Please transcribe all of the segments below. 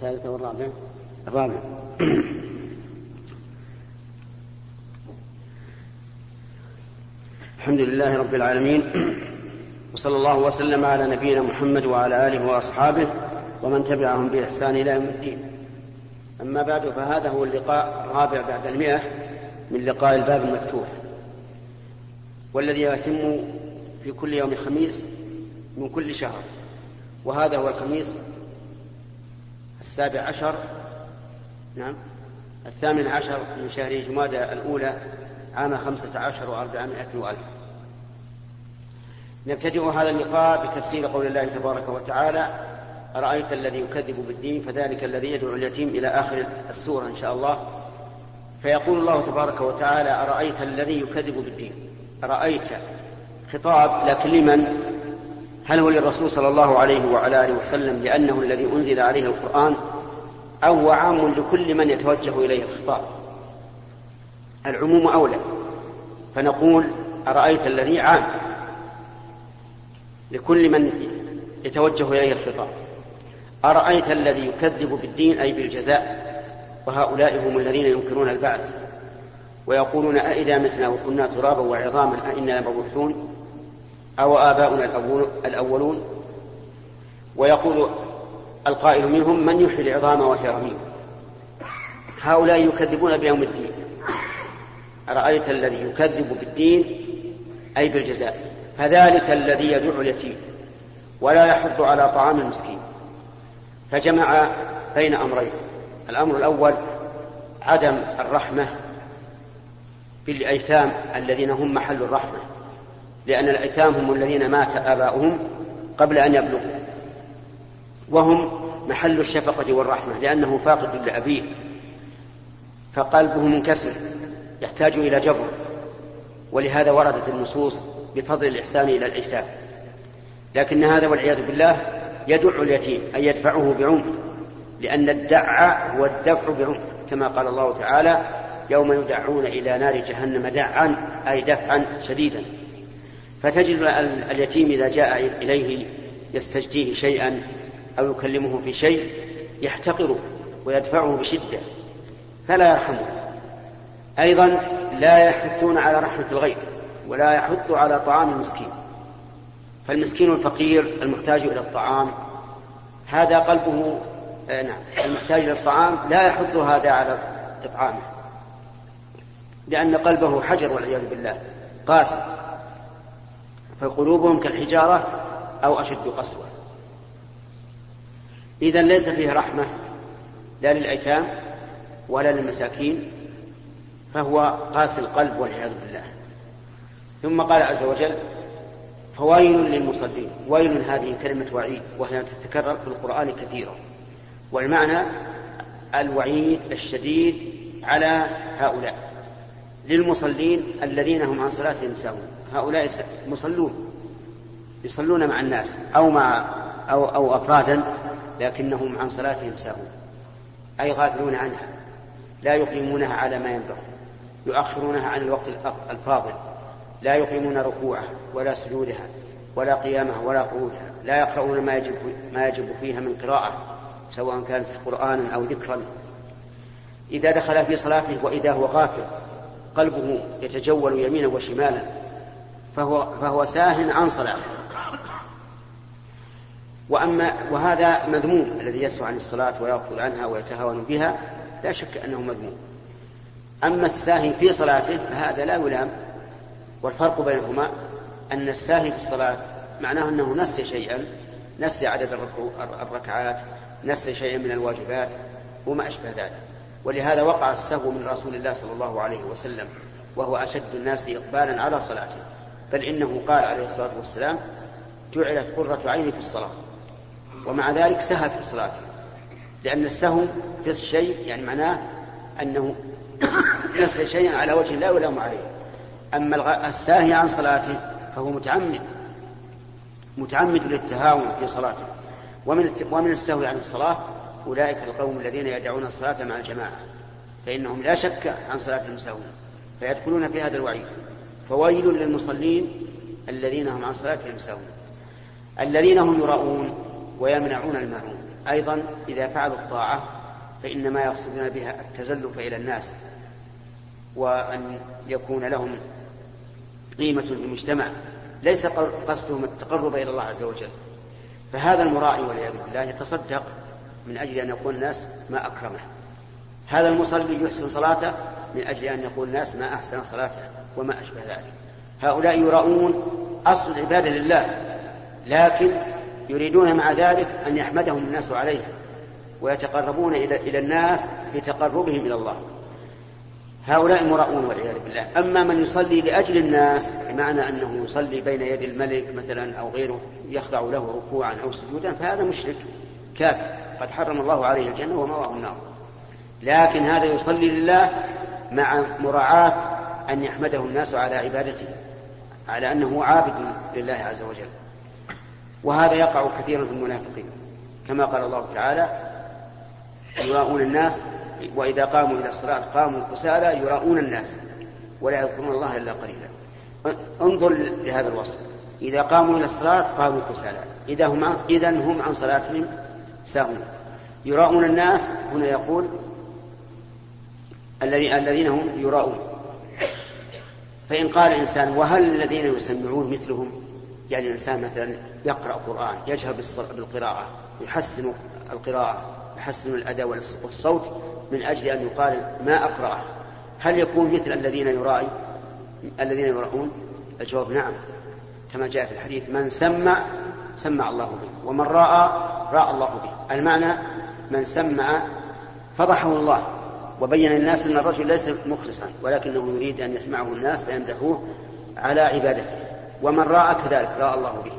الثالثة والرابع الرابع. الحمد لله رب العالمين. وصلى الله وسلم على نبينا محمد وعلى آله وأصحابه ومن تبعهم بإحسان إلى يوم الدين. أما بعد فهذا هو اللقاء الرابع بعد المئة من لقاء الباب المفتوح. والذي يتم في كل يوم خميس من كل شهر. وهذا هو الخميس السابع عشر نعم الثامن عشر من شهر جمادى الأولى عام خمسة عشر وأربعمائة وألف. نبتدئ هذا اللقاء بتفسير قول الله تبارك وتعالى أرأيت الذي يكذب بالدين فذلك الذي يدعو اليتيم إلى آخر السورة إن شاء الله. فيقول الله تبارك وتعالى أرأيت الذي يكذب بالدين. أرأيت خطاب لكن لمن هل هو للرسول صلى الله عليه وعلى آله وسلم لأنه الذي أنزل عليه القرآن؟ أو هو عام لكل من يتوجه إليه الخطاب؟ العموم أولى. فنقول أرأيت الذي عام لكل من يتوجه إليه الخطاب؟ أرأيت الذي يكذب بالدين أي بالجزاء؟ وهؤلاء هم الذين ينكرون البعث ويقولون أئذا متنا وكنا ترابا وعظاما أئنا لمبعوثون؟ أو آباؤنا الأولون ويقول القائل منهم من يحيي العظام وهي رميم. هؤلاء يكذبون بيوم الدين. أرأيت الذي يكذب بالدين؟ أي بالجزاء. فذلك الذي يدع اليتيم ولا يحض على طعام المسكين. فجمع بين أمرين. الأمر الأول عدم الرحمة بالأيتام الذين هم محل الرحمة. لأن الأيتام هم الذين مات آباؤهم قبل أن يبلغوا. وهم محل الشفقة والرحمة لأنه فاقد لأبيه. فقلبه منكسر يحتاج إلى جبر. ولهذا وردت النصوص بفضل الإحسان إلى الأيتام لكن هذا والعياذ بالله يدع اليتيم أي يدفعه بعنف لأن الدع هو الدفع بعنف كما قال الله تعالى يوم يدعون إلى نار جهنم دعا أي دفعا شديدا. فتجد اليتيم إذا جاء إليه يستجديه شيئا أو يكلمه في شيء يحتقره ويدفعه بشدة. فلا يرحمه. أيضا لا يحثون على رحمة الغير ولا يحث على طعام المسكين. فالمسكين الفقير المحتاج إلى الطعام. هذا قلبه آه نعم المحتاج إلى الطعام. لا يحث هذا على إطعامه. لأن قلبه حجر والعياذ بالله. قاسي فقلوبهم كالحجارة أو أشد قسوة. إذا ليس فيه رحمة لا للأيتام ولا للمساكين فهو قاسي القلب والعياذ بالله. ثم قال عز وجل فويل للمصلين. ويل هذه كلمة وعيد وهي تتكرر في القرآن كثيرا. والمعنى الوعيد الشديد على هؤلاء للمصلين الذين هم عن صلاتهم ساهون هؤلاء مصلون يصلون مع الناس أو مع أو أو أفرادا لكنهم عن صلاتهم ساهون أي غافلون عنها لا يقيمونها على ما ينبغي يؤخرونها عن الوقت الفاضل لا يقيمون ركوعها ولا سجودها ولا قيامها ولا قعودها لا يقرؤون ما يجب ما يجب فيها من قراءة سواء كانت قرآنا أو ذكرا. إذا دخل في صلاته وإذا هو غافل قلبه يتجول يمينا وشمالا فهو فهو ساه عن صلاته. وأما وهذا مذموم الذي يسهو عن الصلاة ويغفل عنها ويتهاون بها لا شك أنه مذموم. أما الساهي في صلاته فهذا لا يلام والفرق بينهما أن الساهي في الصلاة معناه أنه نسي شيئا نسي عدد الركعات نسي شيئا من الواجبات وما أشبه ذلك. ولهذا وقع السهو من رسول الله صلى الله عليه وسلم وهو أشد الناس إقبالا على صلاته. بل إنه قال عليه الصلاة والسلام جعلت قرة عيني في الصلاة. ومع ذلك سهى في صلاته. لأن السهو في الشيء يعني معناه أنه نسي شيئا على وجه لا يلام عليه. أما الساهي عن صلاته فهو متعمد. متعمد للتهاون في صلاته. ومن ومن السهو عن الصلاة أولئك القوم الذين يدعون الصلاة مع الجماعة. فإنهم لا شك عن صلاتهم سهون فيدخلون في هذا الوعيد. فويل للمصلين الذين هم عن صلاتهم سهون الذين هم يراؤون ويمنعون الماعون. أيضا إذا فعلوا الطاعة فإنما يقصدون بها التزلف إلى الناس وأن يكون لهم قيمة في المجتمع. ليس قصدهم التقرب إلى الله عز وجل. فهذا المراعي والعياذ بالله يتصدق من أجل أن يقول الناس ما أكرمه. هذا المصلي يحسن صلاته من أجل أن يقول الناس ما أحسن صلاته. وما أشبه ذلك. هؤلاء يراؤون أصل العبادة لله لكن يريدون مع ذلك أن يحمدهم الناس عليه ويتقربون إلى إلى الناس بتقربهم إلى الله. هؤلاء مراؤون والعياذ بالله. أما من يصلي لأجل الناس بمعنى أنه يصلي بين يدي الملك مثلا أو غيره يخضع له ركوعا أو سجودا فهذا مشرك كافر. قد حرم الله عليه الجنة ومأواه النار. لكن هذا يصلي لله مع مراعاة أن يحمده الناس على عبادته على أنه عابد لله عز وجل. وهذا يقع كثيرا في المنافقين. كما قال الله تعالى يراؤون الناس وإذا قاموا إلى الصلاة قاموا كسالى يراؤون الناس ولا يذكرون الله إلا قليلا. انظر لهذا الوصف. إذا قاموا إلى الصلاة قاموا كسالى إذا هم إذا هم عن صلاتهم ساهون. يراؤون الناس هنا يقول الذين هم يراؤون. فإن قال إنسان وهل الذين يسمعون مثلهم؟ يعني الإنسان مثلا يقرأ قرآن يجهر بالقراءة يحسن القراءة يحسن الأداء والصوت من أجل أن يقال ما أقرأه. هل يكون مثل الذين يرائي الذين يراؤون؟ الجواب نعم. كما جاء في الحديث من سمع سمع الله به ومن رأى رأى الله به. المعنى من سمع فضحه الله. وبين الناس أن الرجل ليس مخلصا ولكنه يريد أن يسمعه الناس فيمدحوه على عبادته. ومن راى كذلك رأى الله به.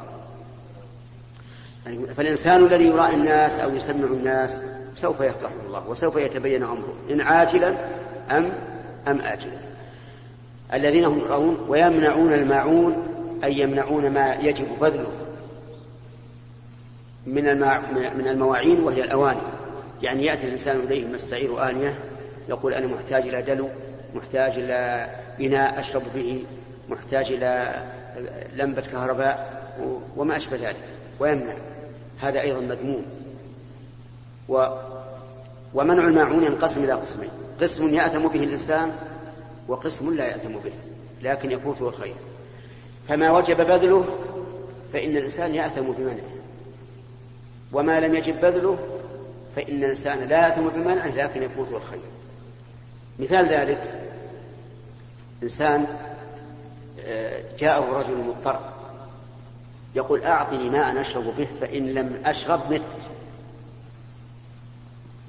يعني فالإنسان الذي يراعي الناس أو يسمع الناس سوف يفضحه الله وسوف يتبين أمره إن عاجلا ام أم اجلا. الذين هم يرون ويمنعون الماعون أي يمنعون ما يجب بذله من من المواعين وهي الأواني. يعني يأتي الإنسان اليه مستعير آنية يقول أنا محتاج إلى دلو محتاج إلى إناء أشرب به محتاج إلى لمبة كهرباء وما أشبه ذلك. ويمنع. هذا أيضا مذموم. و ومنع الماعون ينقسم إلى قسمين. قسم يأثم به الإنسان وقسم لا يأثم به لكن يفوته الخير فما وجب بذله فإن الإنسان يأثم بمنعه. وما لم يجب بذله فإن الإنسان لا يأثم بمنعه لكن يفوته الخير مثال ذلك إنسان آه، جاءه رجل مضطر يقول أعطني ماء أشرب به فإن لم أشرب مت.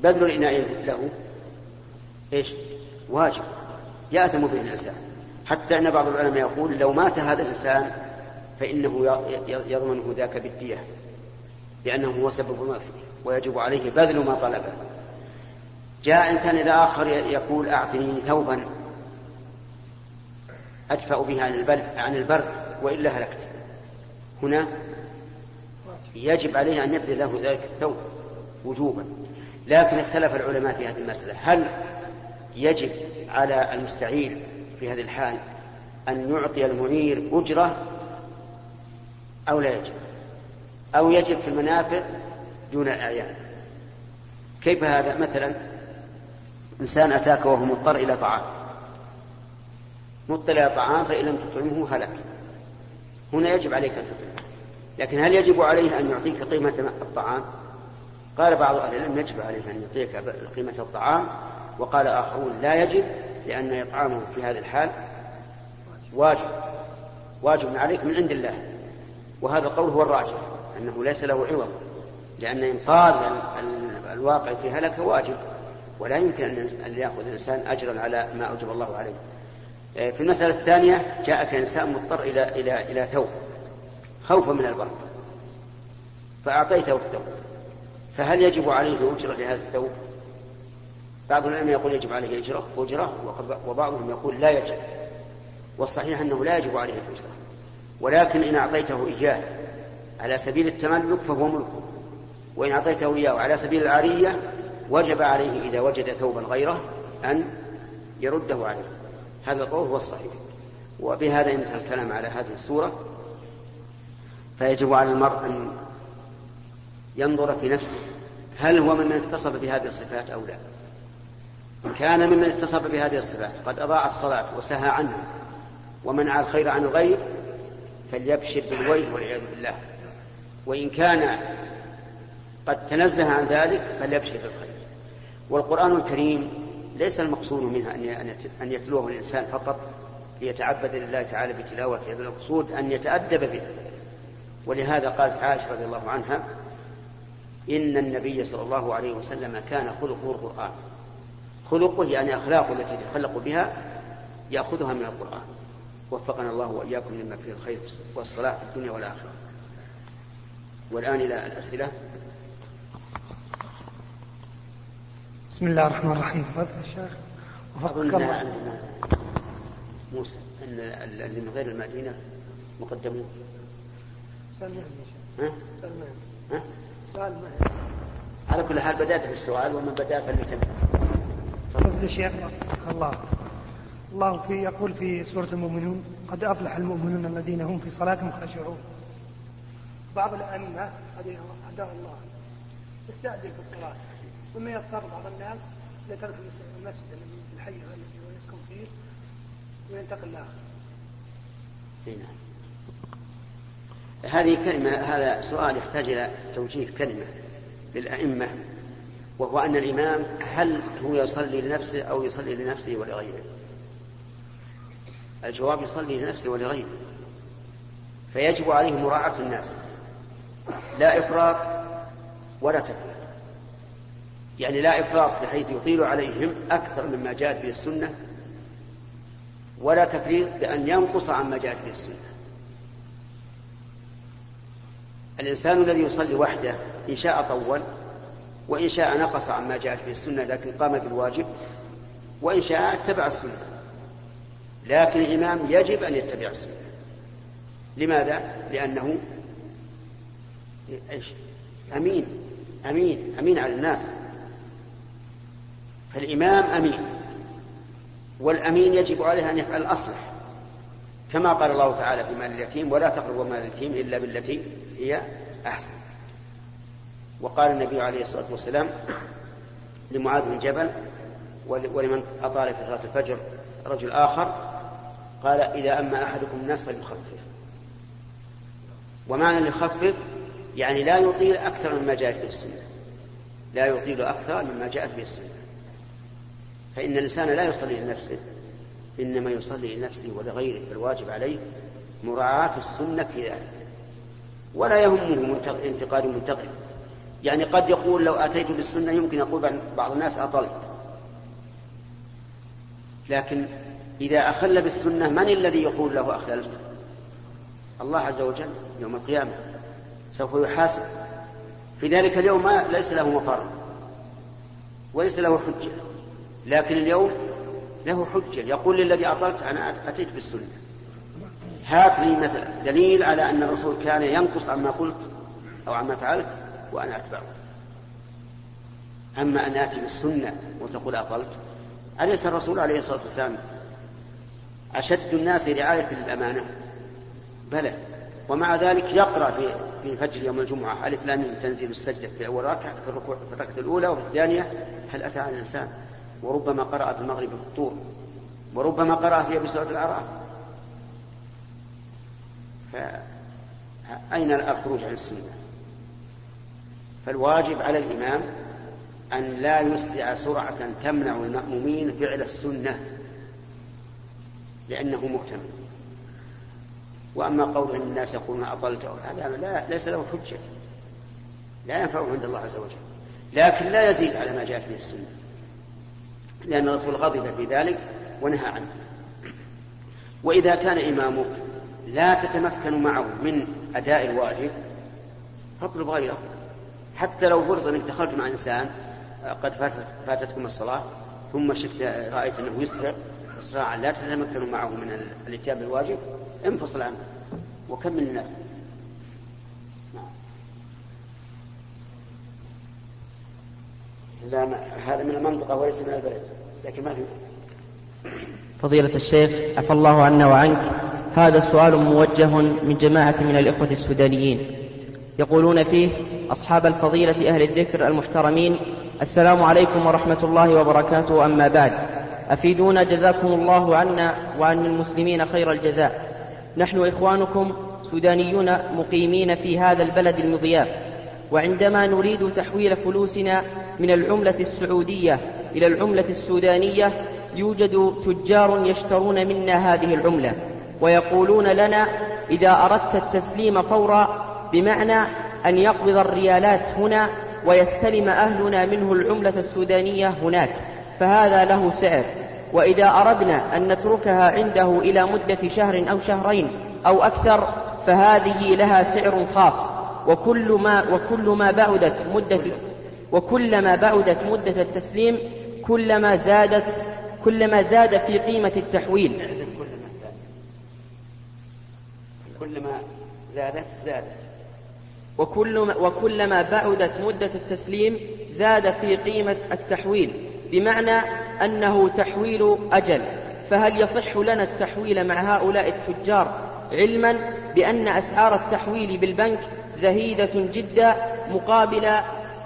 بذل الإناء له. إيش؟ واجب. يأثم به الإنسان. حتى أن بعض العلماء يقول لو مات هذا الإنسان فإنه يضمنه ذاك بالدية لأنه هو سبب موته ويجب عليه بذل ما طلبه. جاء إنسان إلى آخر يقول أعطني ثوبا أدفأ به عن البرد, عن البرد وإلا هلكت. هنا يجب عليه أن يبذل له ذلك الثوب وجوبا. لكن اختلف العلماء في هذه المسألة. هل يجب على المستعير في هذه الحال أن يعطي المعير أجرة أو لا يجب؟ أو يجب في المنافع دون الأعيان. كيف هذا؟ مثلا إنسان أتاك وهو مضطر إلى طعام. مضطر إلى طعام فإن لم تطعمه هلك. هنا يجب عليك أن تطعمه. لكن هل يجب عليه أن يعطيك قيمة الطعام؟ قال بعض أهل العلم يجب عليه أن يعطيك قيمة الطعام وقال آخرون لا يجب لأن إطعامه في هذه الحال واجب. واجب عليك من عند الله. وهذا القول هو الراجح أنه ليس له عوض لأن إنقاذ الواقع في هلكة واجب. ولا يمكن أن يأخذ الإنسان أجرا على ما أوجب الله عليه. آه، في المسألة الثانية جاءك إنسان مضطر إلى إلى إلى ثوب خوفا من البرد فأعطيته الثوب. فهل يجب عليه أجرة لهذا الثوب؟ بعض العلماء يقول يجب عليه أجرة أجرة وبعضهم يقول لا يجب. والصحيح أنه لا يجب عليه الأجرة ولكن إن أعطيته إياه على سبيل التملك فهو ملكه وإن أعطيته إياه على سبيل العارية وجب عليه إذا وجد ثوبا غيره أن يرده عليه. هذا القول هو الصحيح. وبهذا انتهى الكلام على هذه السورة. فيجب على المرء أن ينظر في نفسه هل هو ممن اتصف بهذه الصفات أو لا؟ إن كان ممن اتصف بهذه الصفات قد أضاع الصلاة وسهى عنها ومنع الخير عن الغير فليبشر بالويل والعياذ بالله. وإن كان قد تنزه عن ذلك فليبشر بالخير. والقرآن الكريم ليس المقصود منها أن يتلوه الإنسان فقط ليتعبد لله تعالى بتلاوته بل المقصود أن يتأدب به. ولهذا قالت عائشة رضي الله عنها إن النبي صلى الله عليه وسلم كان خلقه القرآن. خلقه يعني أخلاقه التي يتخلق بها يأخذها من القرآن. وفقنا الله وإياكم لما فيه الخير والصلاح في الدنيا والآخرة. والآن إلى الأسئلة. بسم الله الرحمن الرحيم. فضل الشيخ وفقك الله. عندنا موسى أن اللي من غير المدينة مقدمون. سؤال ها؟ سؤال ها؟ سؤال على كل حال بدأت بالسؤال ومن بدأ فليتم. فضل الشيخ الله. الله في يقول في سورة المؤمنون قد أفلح المؤمنون الذين هم في صلاتهم خاشعون. بعض الأئمة هداه الله يستعجل في الصلاة. ثم يضطر بعض الناس لترك المسجد الذي في الحي الذي هو يسكن فيه وينتقل لآخر. نعم. هذه كلمة هذا سؤال يحتاج إلى توجيه كلمة للأئمة وهو أن الإمام هل هو يصلي لنفسه أو يصلي لنفسه ولغيره الجواب يصلي لنفسه ولغيره فيجب عليه مراعاة الناس لا إفراط ولا تفريط يعني لا إفراط بحيث يطيل عليهم أكثر مما جاءت به السنة ولا تفريط بأن ينقص عما جاءت به السنة الإنسان الذي يصلي وحده إن شاء طول وإن شاء نقص عما جاءت به السنة لكن قام بالواجب وإن شاء اتبع السنة لكن الإمام يجب أن يتبع السنة لماذا؟ لأنه إيش؟ أمين أمين أمين على الناس فالإمام أمين والأمين يجب عليه أن يفعل الأصلح كما قال الله تعالى في مال اليتيم ولا تقربوا مال اليتيم إلا بالتي هي أحسن. وقال النبي عليه الصلاة والسلام لمعاذ بن جبل ولمن أطال في صلاة الفجر رجل آخر قال إذا أما أحدكم الناس فليخفف. ومعنى يخفف يعني لا يطيل أكثر مما جاءت به السنة لا يطيل أكثر مما جاءت به السنة. فإن الإنسان لا يصلي لنفسه إنما يصلي لنفسه ولغيره فالواجب عليه مراعاة السنة في ذلك. ولا يهمه انتقاد منتقد. يعني قد يقول لو أتيت بالسنة يمكن يقول بعض الناس أطلت. لكن إذا أخل بالسنة من الذي يقول له أخللت؟ الله عز وجل يوم القيامة سوف يحاسب. في ذلك اليوم ليس له مفر وليس له حجة. لكن اليوم له حجة. يقول للذي أطلت أنا أتيت بالسنة. هات لي مثلا دليل على أن الرسول كان ينقص عما قلت أو عما فعلت وأنا أتبعه. أما أن آتي بالسنة وتقول أطلت أليس الرسول عليه الصلاة والسلام أشد الناس رعاية للأمانة بلى. ومع ذلك يقرأ في في فجر يوم الجمعة ألف لام تنزيل السجدة في أول ركعة في الركعة الأولى وفي الثانية هل أتى على الإنسان؟ وربما قرأ في المغرب بالطور وربما قرأ فيها بسورة الأعراف. فأين الخروج عن السنة؟ فالواجب على الإمام أن لا يسرع سرعة تمنع المأمومين فعل السنة لأنه مهتم وأما قول أن الناس يقولون أضلت هذا لا ليس له حجة لا ينفعه عند الله عز وجل. لكن لا يزيد على ما جاء في السنة. لأن الرسول غضب في ذلك ونهى عنه. وإذا كان إمامك لا تتمكن معه من أداء الواجب فاطلب غيره. حتى لو فرض أنك دخلت مع إنسان قد فاتتكم الصلاة ثم شفت رأيت أنه يسرع إسراعا لا تتمكن معه من الإتيان بالواجب انفصل عنه وكمل الناس لا هذا من المنطقة وليس من البلد. لكن ما في فضيلة الشيخ عفى الله عنا وعنك. هذا سؤال موجه من جماعة من الإخوة السودانيين. يقولون فيه أصحاب الفضيلة أهل الذكر المحترمين السلام عليكم ورحمة الله وبركاته. أما بعد أفيدونا جزاكم الله عنا وعن المسلمين خير الجزاء. نحن إخوانكم سودانيون مقيمين في هذا البلد المضياف. وعندما نريد تحويل فلوسنا من العملة السعودية إلى العملة السودانية يوجد تجار يشترون منا هذه العملة ويقولون لنا إذا أردت التسليم فورا بمعنى أن يقبض الريالات هنا ويستلم أهلنا منه العملة السودانية هناك فهذا له سعر. وإذا أردنا أن نتركها عنده إلى مدة شهر أو شهرين أو أكثر فهذه لها سعر خاص. وكل ما وكل ما بعدت مدة وكلما بعدت مدة التسليم كلما زادت كلما زاد في قيمة التحويل. كلما زادت زادت. وكل وكلما بعدت مدة التسليم زاد في قيمة التحويل. بمعنى أنه تحويل أجل. فهل يصح لنا التحويل مع هؤلاء التجار علما بأن أسعار التحويل بالبنك زهيدة جدا مقابل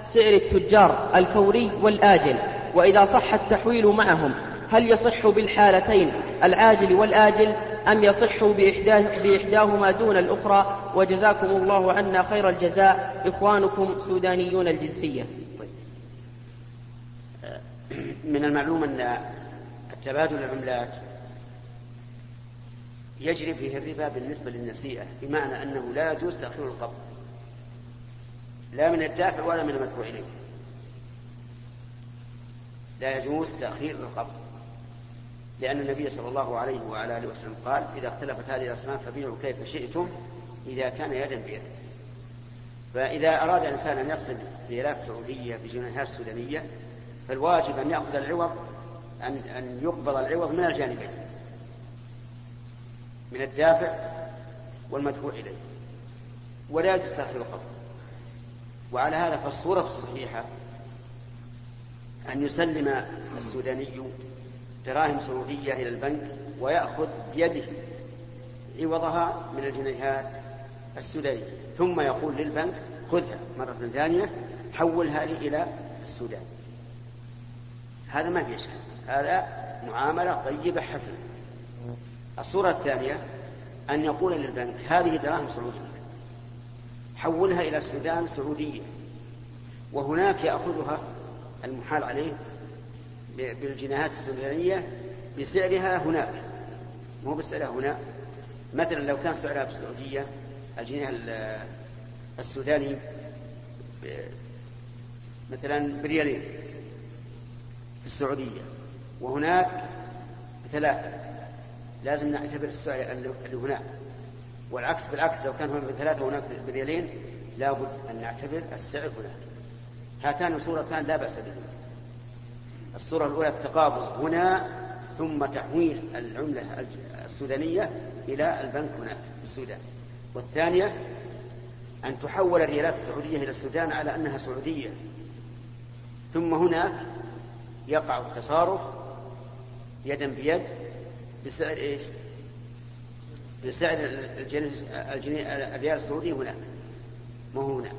سعر التجار الفوري والآجل. وإذا صح التحويل معهم هل يصح بالحالتين العاجل والآجل أم يصح بإحداه بإحداهما دون الأخرى؟ وجزاكم الله عنا خير الجزاء إخوانكم سودانيون الجنسية. من المعلوم أن تبادل العملات يجري فيه الربا بالنسبة للنسيئة بمعنى أنه لا يجوز تأخير القبض. لا من الدافع ولا من المدفوع إليه. لا يجوز تأخير القبض لأن النبي صلى الله عليه وعلى آله وسلم قال إذا اختلفت هذه الأصناف فبيعوا كيف شئتم إذا كان يدا بيد. فإذا أراد الإنسان أن يصل ريالات سعودية بجنيهات سودانية فالواجب أن يأخذ العوض أن أن يقبض العوض من الجانبين من الدافع والمدفوع إليه. ولا يجوز تأخير القبض. وعلى هذا فالصورة الصحيحة أن يسلم السوداني دراهم سعودية إلى البنك ويأخذ بيده عوضها من الجنيهات السودانية. ثم يقول للبنك خذها مرة ثانية حولها لي إلى السودان. هذا ما في إشكال هذا معاملة طيبة حسنة. الصورة الثانية أن يقول للبنك هذه دراهم سعودية. حولها إلى السودان سعودية. وهناك يأخذها المحال عليه بالجنيهات السودانية بسعرها هناك. مو بسعرها هنا. مثلا لو كان سعرها بالسعودية الجنيه السوداني مثلا بريالين في السعودية. وهناك بثلاثة لازم نعتبر السعر اللي هناك. والعكس بالعكس لو كان هناك بثلاثة وهناك بريالين لابد أن نعتبر السعر هناك هاتان صورتان لا بأس بهما. الصورة الأولى التقابض هنا ثم تحويل العملة السودانية إلى البنك هناك في السودان. والثانية أن تحول الريالات السعودية إلى السودان على أنها سعودية. ثم هناك يقع التصارف يدا بيد بسعر إيش؟ بسعر الريال السعودي هناك ما هو هنا.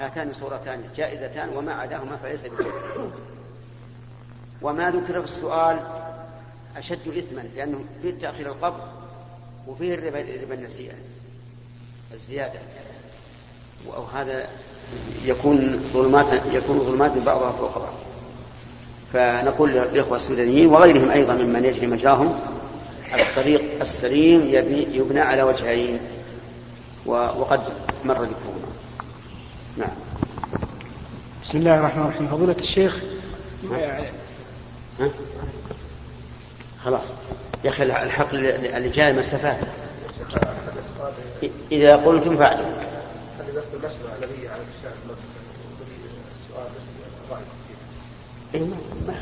هاتان صورتان جائزتان وما عداهما فليس بخير وما ذكر في السؤال أشد إثما لأنه فيه تأخير القبض وفيه الربا الربا النسيئة الزيادة. وهذا يكون ظلمات يكون ظلمات بعضها فوق بعض. فنقول للإخوة السودانيين وغيرهم أيضا ممن يجري مجراهم الطريق السليم يبنى على وجهين وقد مر ذكرهما. نعم. بسم الله الرحمن الرحيم. فضيلة الشيخ ها؟ خلاص. يا أخي الحق اللي جاي مسافات إذا قلتم فاعلوا إيه ما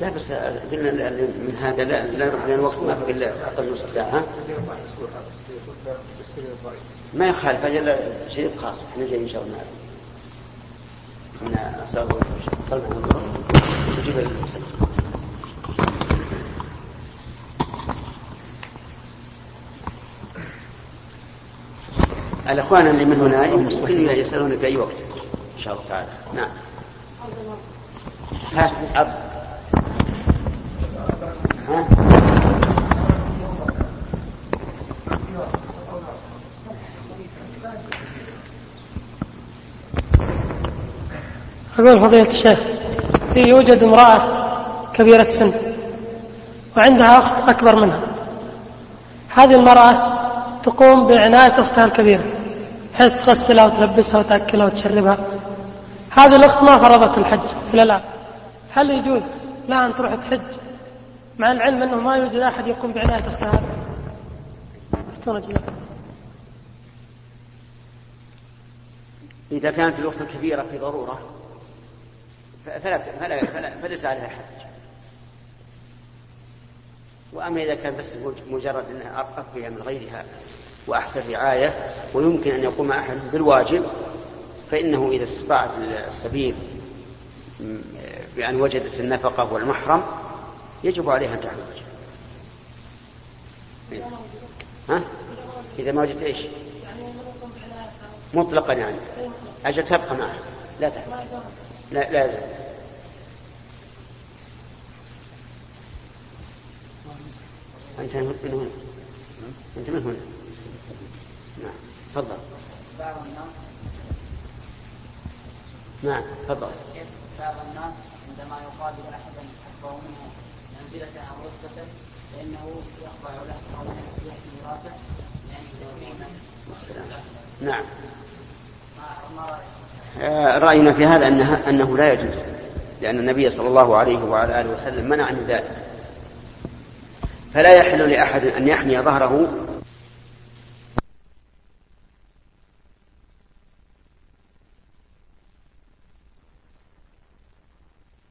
لا بس قلنا من هذا لا لا نروح لأن الوقت ما في إلا أقل نصف ساعة؟ ما يخالف أجل شيء خاص إحنا جايين إن شاء الله من أسأل الله طلع نجيب المسلم الأخوان اللي من هنا يمكن يسألون في أي وقت إن شاء الله تعالى. نعم. هات عرض أقول فضيلة الشيخ يوجد امرأة كبيرة سن وعندها أخت أكبر منها. هذه المرأة تقوم بعناية أختها الكبيرة بحيث تغسلها وتلبسها وتأكلها وتشربها. هذه الأخت ما فرضت الحج إلى الآن. هل يجوز لها أن تروح تحج؟ مع العلم أنه ما يوجد أحد يقوم بعناية أختها إذا كانت الأخت الكبيرة في ضرورة فلا فلا فليس عليها حج وأما إذا كان بس مجرد أنها أقوياء من غيرها وأحسن رعاية ويمكن أن يقوم أحد بالواجب فإنه إذا استطاعت السبيل بأن وجدت النفقة والمحرم يجب عليها أن تحج ها؟ إذا ما وجدت إيش؟ مطلقا يعني. أجل تبقى معها لا تحج لا لا أنت من هنا. أنت من هنا. نعم. تفضل. نعم تفضل. بعض الناس عندما يقابل أحدا أكبر منه منزلة أو رتبة فإنه يخضع له أو ميراثه نعم. آه، رأينا في هذا أنه, أنه لا يجوز لأن النبي صلى الله عليه وعلى آله وسلم منع من ذلك. فلا يحل لأحد أن يحني ظهره